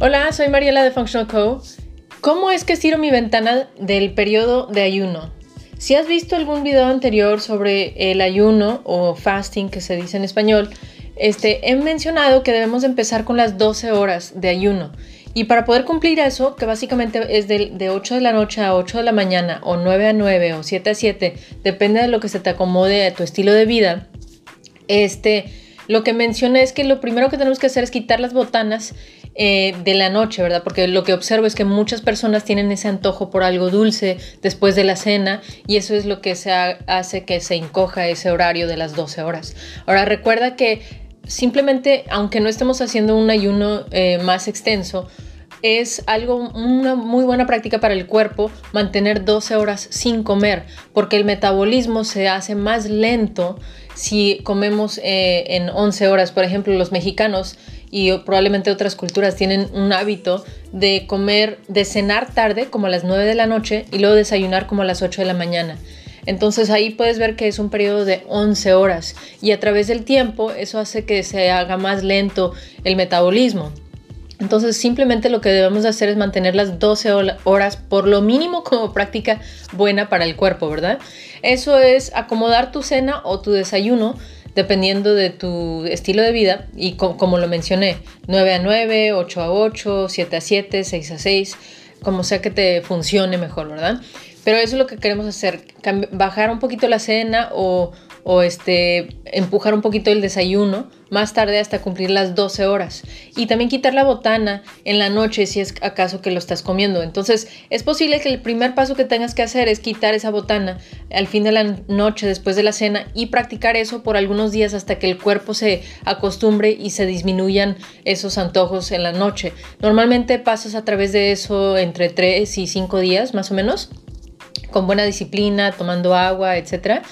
Hola, soy Mariela de Functional Co. ¿Cómo es que estiro mi ventana del periodo de ayuno? Si has visto algún video anterior sobre el ayuno o fasting que se dice en español, este, he mencionado que debemos empezar con las 12 horas de ayuno. Y para poder cumplir eso, que básicamente es de, de 8 de la noche a 8 de la mañana, o 9 a 9, o 7 a 7, depende de lo que se te acomode a tu estilo de vida, este, lo que mencioné es que lo primero que tenemos que hacer es quitar las botanas eh, de la noche, ¿verdad? Porque lo que observo es que muchas personas tienen ese antojo por algo dulce después de la cena y eso es lo que se hace que se encoja ese horario de las 12 horas. Ahora recuerda que simplemente, aunque no estemos haciendo un ayuno eh, más extenso, es algo, una muy buena práctica para el cuerpo mantener 12 horas sin comer, porque el metabolismo se hace más lento si comemos eh, en 11 horas. Por ejemplo, los mexicanos y probablemente otras culturas tienen un hábito de comer, de cenar tarde, como a las 9 de la noche, y luego desayunar como a las 8 de la mañana. Entonces ahí puedes ver que es un periodo de 11 horas y a través del tiempo eso hace que se haga más lento el metabolismo. Entonces simplemente lo que debemos hacer es mantener las 12 horas por lo mínimo como práctica buena para el cuerpo, ¿verdad? Eso es acomodar tu cena o tu desayuno dependiendo de tu estilo de vida y como lo mencioné, 9 a 9, 8 a 8, 7 a 7, 6 a 6, como sea que te funcione mejor, ¿verdad? Pero eso es lo que queremos hacer, bajar un poquito la cena o, o este, empujar un poquito el desayuno más tarde hasta cumplir las 12 horas. Y también quitar la botana en la noche si es acaso que lo estás comiendo. Entonces es posible que el primer paso que tengas que hacer es quitar esa botana al fin de la noche después de la cena y practicar eso por algunos días hasta que el cuerpo se acostumbre y se disminuyan esos antojos en la noche. Normalmente pasas a través de eso entre 3 y 5 días más o menos con buena disciplina, tomando agua, etcétera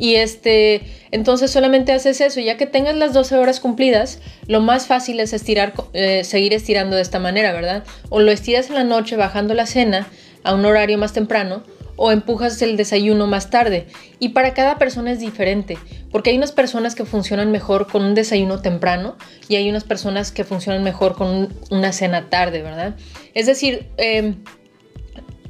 y este, entonces solamente haces eso. Ya que tengas las 12 horas cumplidas, lo más fácil es estirar, eh, seguir estirando de esta manera, ¿verdad? O lo estiras en la noche bajando la cena a un horario más temprano o empujas el desayuno más tarde. Y para cada persona es diferente, porque hay unas personas que funcionan mejor con un desayuno temprano y hay unas personas que funcionan mejor con una cena tarde, ¿verdad? Es decir, eh,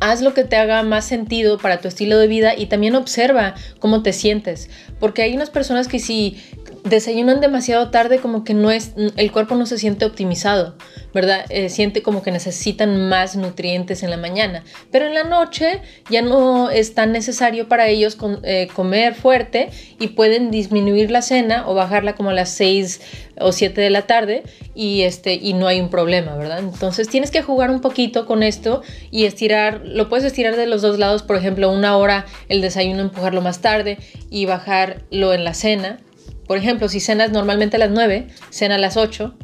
haz lo que te haga más sentido para tu estilo de vida y también observa cómo te sientes. Porque hay unas personas que si desayunan demasiado tarde como que no es, el cuerpo no se siente optimizado, ¿verdad? Eh, siente como que necesitan más nutrientes en la mañana, pero en la noche ya no es tan necesario para ellos eh, comer fuerte y pueden disminuir la cena o bajarla como a las 6 o 7 de la tarde y, este, y no hay un problema, ¿verdad? Entonces tienes que jugar un poquito con esto y estirar, lo puedes estirar de los dos lados, por ejemplo, una hora el desayuno empujarlo más tarde y bajarlo en la cena por ejemplo, si cenas normalmente a las 9, cena a las 8.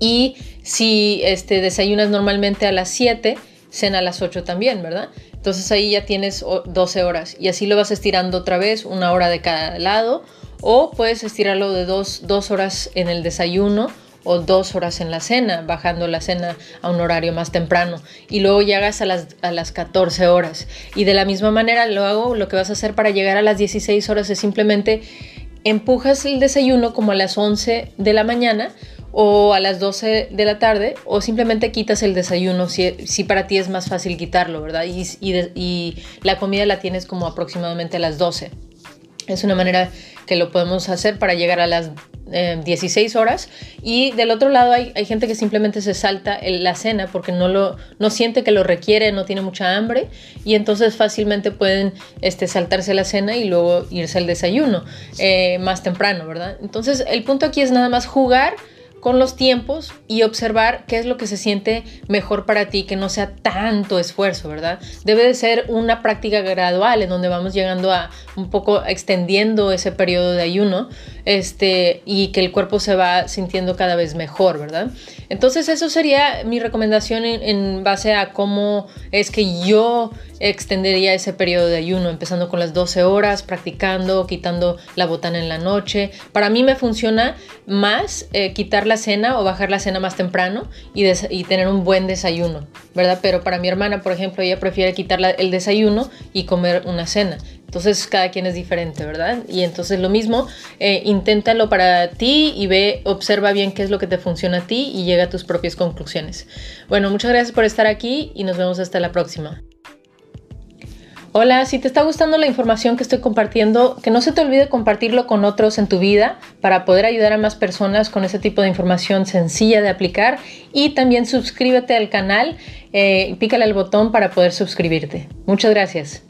Y si este, desayunas normalmente a las 7, cena a las 8 también, ¿verdad? Entonces ahí ya tienes 12 horas y así lo vas estirando otra vez, una hora de cada lado. O puedes estirarlo de dos, horas en el desayuno o dos horas en la cena, bajando la cena a un horario más temprano. Y luego llegas a las, a las 14 horas. Y de la misma manera, luego lo que vas a hacer para llegar a las 16 horas es simplemente empujas el desayuno como a las 11 de la mañana o a las 12 de la tarde o simplemente quitas el desayuno si, para ti es más fácil quitarlo, ¿verdad? Y, y, la comida la tienes como aproximadamente a las 12. Es una manera que lo podemos hacer para llegar a las 16 eh, horas. Y del otro lado hay, hay, gente que simplemente se salta la cena porque no, lo, no siente que lo requiere, no tiene mucha hambre. Y entonces fácilmente pueden este, saltarse la cena y luego irse al desayuno eh, más temprano, ¿verdad? Entonces el punto aquí es nada más jugar con los tiempos y observar qué es lo que se siente mejor para ti, que no sea tanto esfuerzo, ¿verdad? Debe de ser una práctica gradual en donde vamos llegando a un poco extendiendo ese periodo de ayuno este, y que el cuerpo se va sintiendo cada vez mejor, ¿verdad? Entonces eso sería mi recomendación en, base a cómo es que yo extendería ese periodo de ayuno, empezando con las 12 horas, practicando, quitando la botana en la noche. Para mí me funciona más eh, quitar la cena o bajar la cena más temprano y, y, tener un buen desayuno, ¿verdad? Pero para mi hermana, por ejemplo, ella prefiere quitar el desayuno y comer una cena. Entonces cada quien es diferente, ¿verdad? Y entonces lo mismo, eh, inténtalo para ti y ve, observa bien qué es lo que te funciona a ti y llega a tus propias conclusiones. Bueno, muchas gracias por estar aquí y nos vemos hasta la próxima. Hola, si te está gustando la información que estoy compartiendo, que no se te olvide compartirlo con otros en tu vida para poder ayudar a más personas con ese tipo de información sencilla de aplicar y también suscríbete al canal, eh, pícale al botón para poder suscribirte. Muchas gracias.